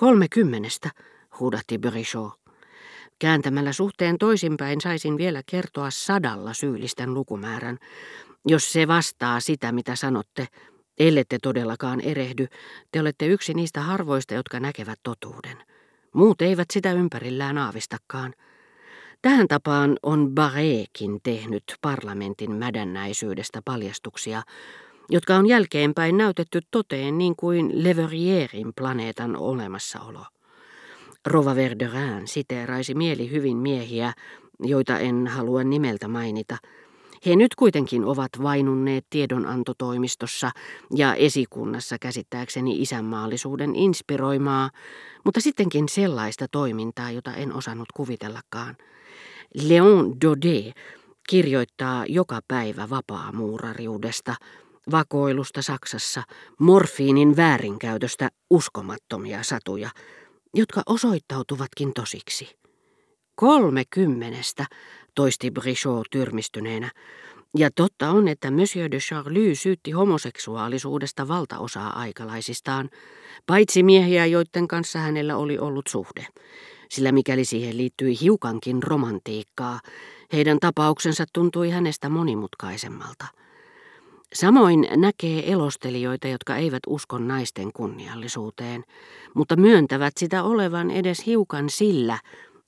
Kolmekymmenestä, huudatti Brichot. Kääntämällä suhteen toisinpäin saisin vielä kertoa sadalla syyllisten lukumäärän. Jos se vastaa sitä, mitä sanotte, ellette todellakaan erehdy, te olette yksi niistä harvoista, jotka näkevät totuuden. Muut eivät sitä ympärillään aavistakaan. Tähän tapaan on Barrekin tehnyt parlamentin mädännäisyydestä paljastuksia, jotka on jälkeenpäin näytetty toteen niin kuin Leverrierin planeetan olemassaolo. Rova Verderin siteeraisi mieli hyvin miehiä, joita en halua nimeltä mainita. He nyt kuitenkin ovat vainunneet tiedonantotoimistossa ja esikunnassa käsittääkseni isänmaallisuuden inspiroimaa, mutta sittenkin sellaista toimintaa, jota en osannut kuvitellakaan. Leon Daudet kirjoittaa joka päivä vapaamuurariudesta, vakoilusta Saksassa, morfiinin väärinkäytöstä uskomattomia satuja, jotka osoittautuvatkin tosiksi. Kolmekymmenestä, toisti Brichot tyrmistyneenä. Ja totta on, että Monsieur de Charlie syytti homoseksuaalisuudesta valtaosaa aikalaisistaan, paitsi miehiä, joiden kanssa hänellä oli ollut suhde. Sillä mikäli siihen liittyi hiukankin romantiikkaa, heidän tapauksensa tuntui hänestä monimutkaisemmalta. Samoin näkee elostelijoita, jotka eivät usko naisten kunniallisuuteen, mutta myöntävät sitä olevan edes hiukan sillä,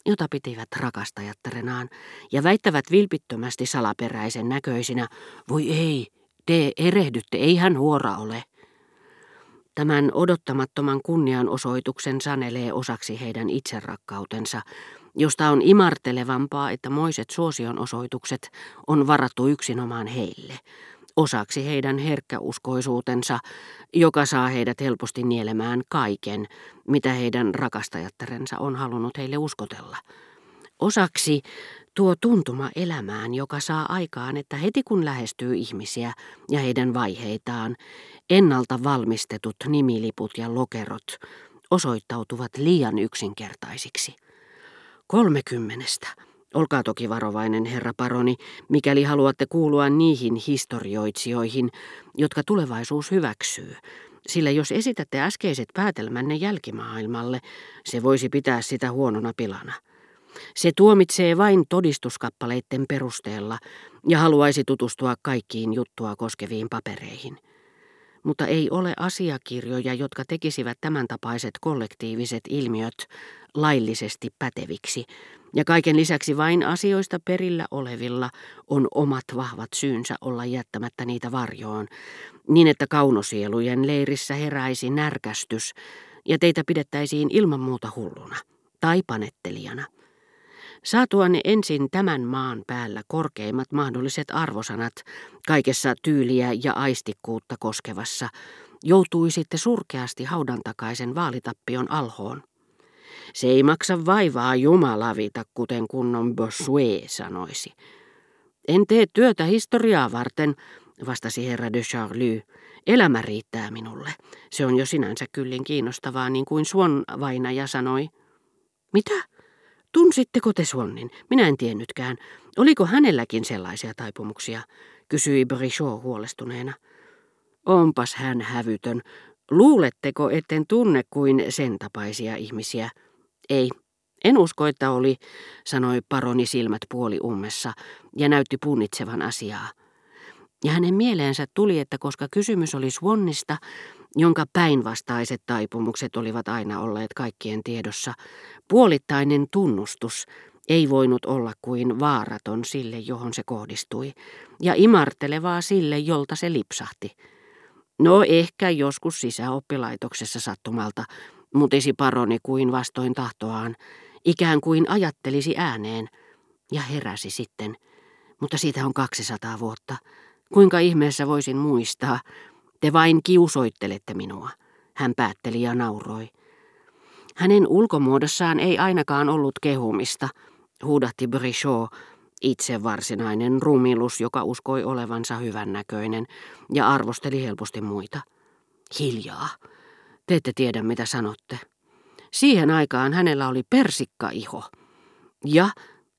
jota pitivät rakastajattarenaan, ja väittävät vilpittömästi salaperäisen näköisinä, voi ei, te erehdytte, ei hän huora ole. Tämän odottamattoman kunnianosoituksen sanelee osaksi heidän itserakkautensa, josta on imartelevampaa, että moiset suosionosoitukset on varattu yksinomaan heille – osaksi heidän herkkäuskoisuutensa, joka saa heidät helposti nielemään kaiken, mitä heidän rakastajattarensa on halunnut heille uskotella. Osaksi tuo tuntuma elämään, joka saa aikaan, että heti kun lähestyy ihmisiä ja heidän vaiheitaan, ennalta valmistetut nimiliput ja lokerot osoittautuvat liian yksinkertaisiksi. Kolmekymmenestä Olkaa toki varovainen, herra paroni, mikäli haluatte kuulua niihin historioitsijoihin, jotka tulevaisuus hyväksyy. Sillä jos esitätte äskeiset päätelmänne jälkimaailmalle, se voisi pitää sitä huonona pilana. Se tuomitsee vain todistuskappaleiden perusteella ja haluaisi tutustua kaikkiin juttua koskeviin papereihin. Mutta ei ole asiakirjoja, jotka tekisivät tämän tapaiset kollektiiviset ilmiöt laillisesti päteviksi, ja kaiken lisäksi vain asioista perillä olevilla on omat vahvat syynsä olla jättämättä niitä varjoon, niin että kaunosielujen leirissä heräisi närkästys ja teitä pidettäisiin ilman muuta hulluna tai panettelijana. Saatuanne ensin tämän maan päällä korkeimmat mahdolliset arvosanat kaikessa tyyliä ja aistikkuutta koskevassa, joutuisitte surkeasti haudan takaisen vaalitappion alhoon. Se ei maksa vaivaa jumalavita, kuten kunnon Bossuet sanoisi. En tee työtä historiaa varten, vastasi herra de Charlie. Elämä riittää minulle. Se on jo sinänsä kyllin kiinnostavaa, niin kuin Swan vainaja sanoi. Mitä? Tunsitteko te Swannin? Minä en tiennytkään. Oliko hänelläkin sellaisia taipumuksia? kysyi Brichot huolestuneena. Onpas hän hävytön. Luuletteko, etten tunne kuin sen tapaisia ihmisiä? Ei, en usko, että oli, sanoi paroni silmät puoli ummessa ja näytti punnitsevan asiaa. Ja hänen mieleensä tuli, että koska kysymys oli Swannista, jonka päinvastaiset taipumukset olivat aina olleet kaikkien tiedossa, puolittainen tunnustus ei voinut olla kuin vaaraton sille, johon se kohdistui, ja imartelevaa sille, jolta se lipsahti. No ehkä joskus sisäoppilaitoksessa sattumalta, mutisi paroni kuin vastoin tahtoaan, ikään kuin ajattelisi ääneen, ja heräsi sitten. Mutta siitä on 200 vuotta. Kuinka ihmeessä voisin muistaa? Te vain kiusoittelette minua. Hän päätteli ja nauroi. Hänen ulkomuodossaan ei ainakaan ollut kehumista, huudahti Brichot, itse varsinainen rumilus, joka uskoi olevansa hyvännäköinen ja arvosteli helposti muita. Hiljaa, te ette tiedä, mitä sanotte. Siihen aikaan hänellä oli persikka-iho. Ja,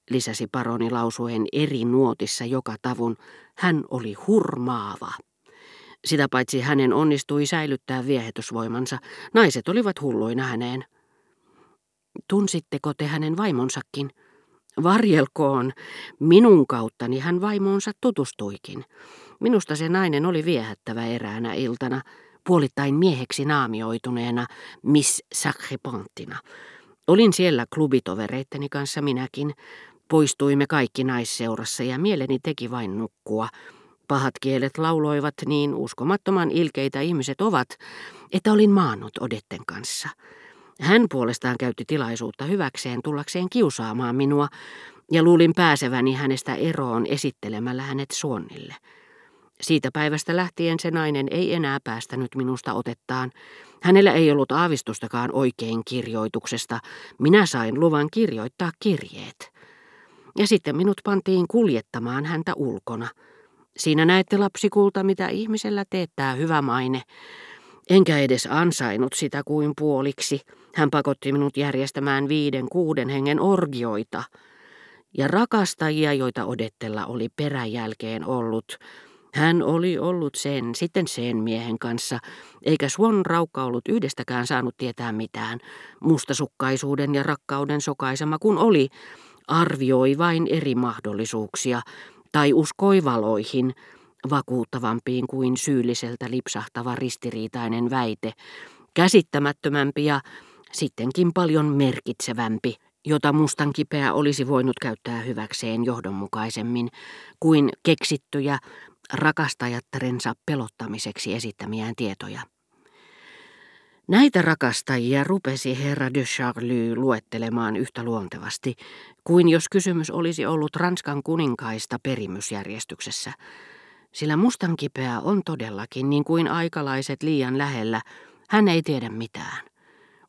lisäsi paroni lausuen eri nuotissa joka tavun, hän oli hurmaava. Sitä paitsi hänen onnistui säilyttää viehätysvoimansa. Naiset olivat hulluina häneen. Tunsitteko te hänen vaimonsakin? Varjelkoon, minun kauttani hän vaimoonsa tutustuikin. Minusta se nainen oli viehättävä eräänä iltana, puolittain mieheksi naamioituneena Miss Sacrepanttina. Olin siellä klubitovereitteni kanssa minäkin. Poistuimme kaikki naisseurassa ja mieleni teki vain nukkua. Pahat kielet lauloivat niin uskomattoman ilkeitä ihmiset ovat, että olin maannut Odetten kanssa. Hän puolestaan käytti tilaisuutta hyväkseen tullakseen kiusaamaan minua, ja luulin pääseväni hänestä eroon esittelemällä hänet Suonnille. Siitä päivästä lähtien se nainen ei enää päästänyt minusta otettaan. Hänellä ei ollut aavistustakaan oikein kirjoituksesta. Minä sain luvan kirjoittaa kirjeet. Ja sitten minut pantiin kuljettamaan häntä ulkona. Siinä näette lapsikulta, mitä ihmisellä teettää hyvä maine. Enkä edes ansainnut sitä kuin puoliksi. Hän pakotti minut järjestämään viiden kuuden hengen orgioita. Ja rakastajia, joita odettella oli peräjälkeen ollut, hän oli ollut sen, sitten sen miehen kanssa, eikä Swan raukka ollut yhdestäkään saanut tietää mitään. Mustasukkaisuuden ja rakkauden sokaisema kun oli, arvioi vain eri mahdollisuuksia, tai uskoi valoihin, vakuuttavampiin kuin syylliseltä lipsahtava ristiriitainen väite, käsittämättömämpi ja sittenkin paljon merkitsevämpi, jota mustan kipeä olisi voinut käyttää hyväkseen johdonmukaisemmin kuin keksittyjä rakastajattarensa pelottamiseksi esittämiään tietoja. Näitä rakastajia rupesi herra de Charlie luettelemaan yhtä luontevasti, kuin jos kysymys olisi ollut Ranskan kuninkaista perimysjärjestyksessä. Sillä mustan kipeä on todellakin, niin kuin aikalaiset liian lähellä, hän ei tiedä mitään.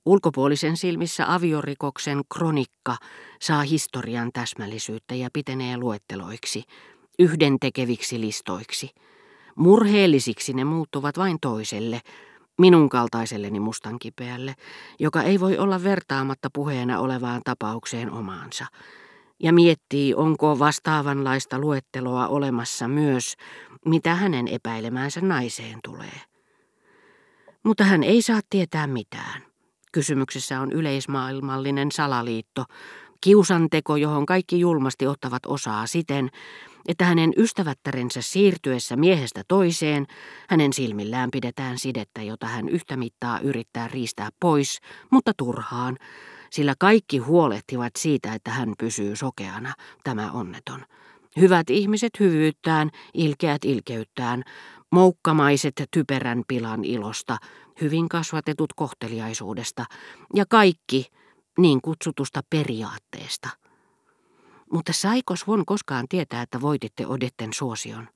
Ulkopuolisen silmissä aviorikoksen kronikka saa historian täsmällisyyttä ja pitenee luetteloiksi, yhdentekeviksi listoiksi. Murheellisiksi ne muuttuvat vain toiselle, minun kaltaiselleni mustankipeälle, joka ei voi olla vertaamatta puheena olevaan tapaukseen omaansa, ja miettii, onko vastaavanlaista luetteloa olemassa myös, mitä hänen epäilemäänsä naiseen tulee. Mutta hän ei saa tietää mitään. Kysymyksessä on yleismaailmallinen salaliitto, kiusanteko, johon kaikki julmasti ottavat osaa siten, että hänen ystävättärensä siirtyessä miehestä toiseen, hänen silmillään pidetään sidettä, jota hän yhtä mittaa yrittää riistää pois, mutta turhaan, sillä kaikki huolehtivat siitä, että hän pysyy sokeana, tämä onneton. Hyvät ihmiset hyvyyttään, ilkeät ilkeyttään, moukkamaiset typerän pilan ilosta, hyvin kasvatetut kohteliaisuudesta ja kaikki niin kutsutusta periaatteesta – mutta saiko Svon koskaan tietää, että voititte Odetten suosion?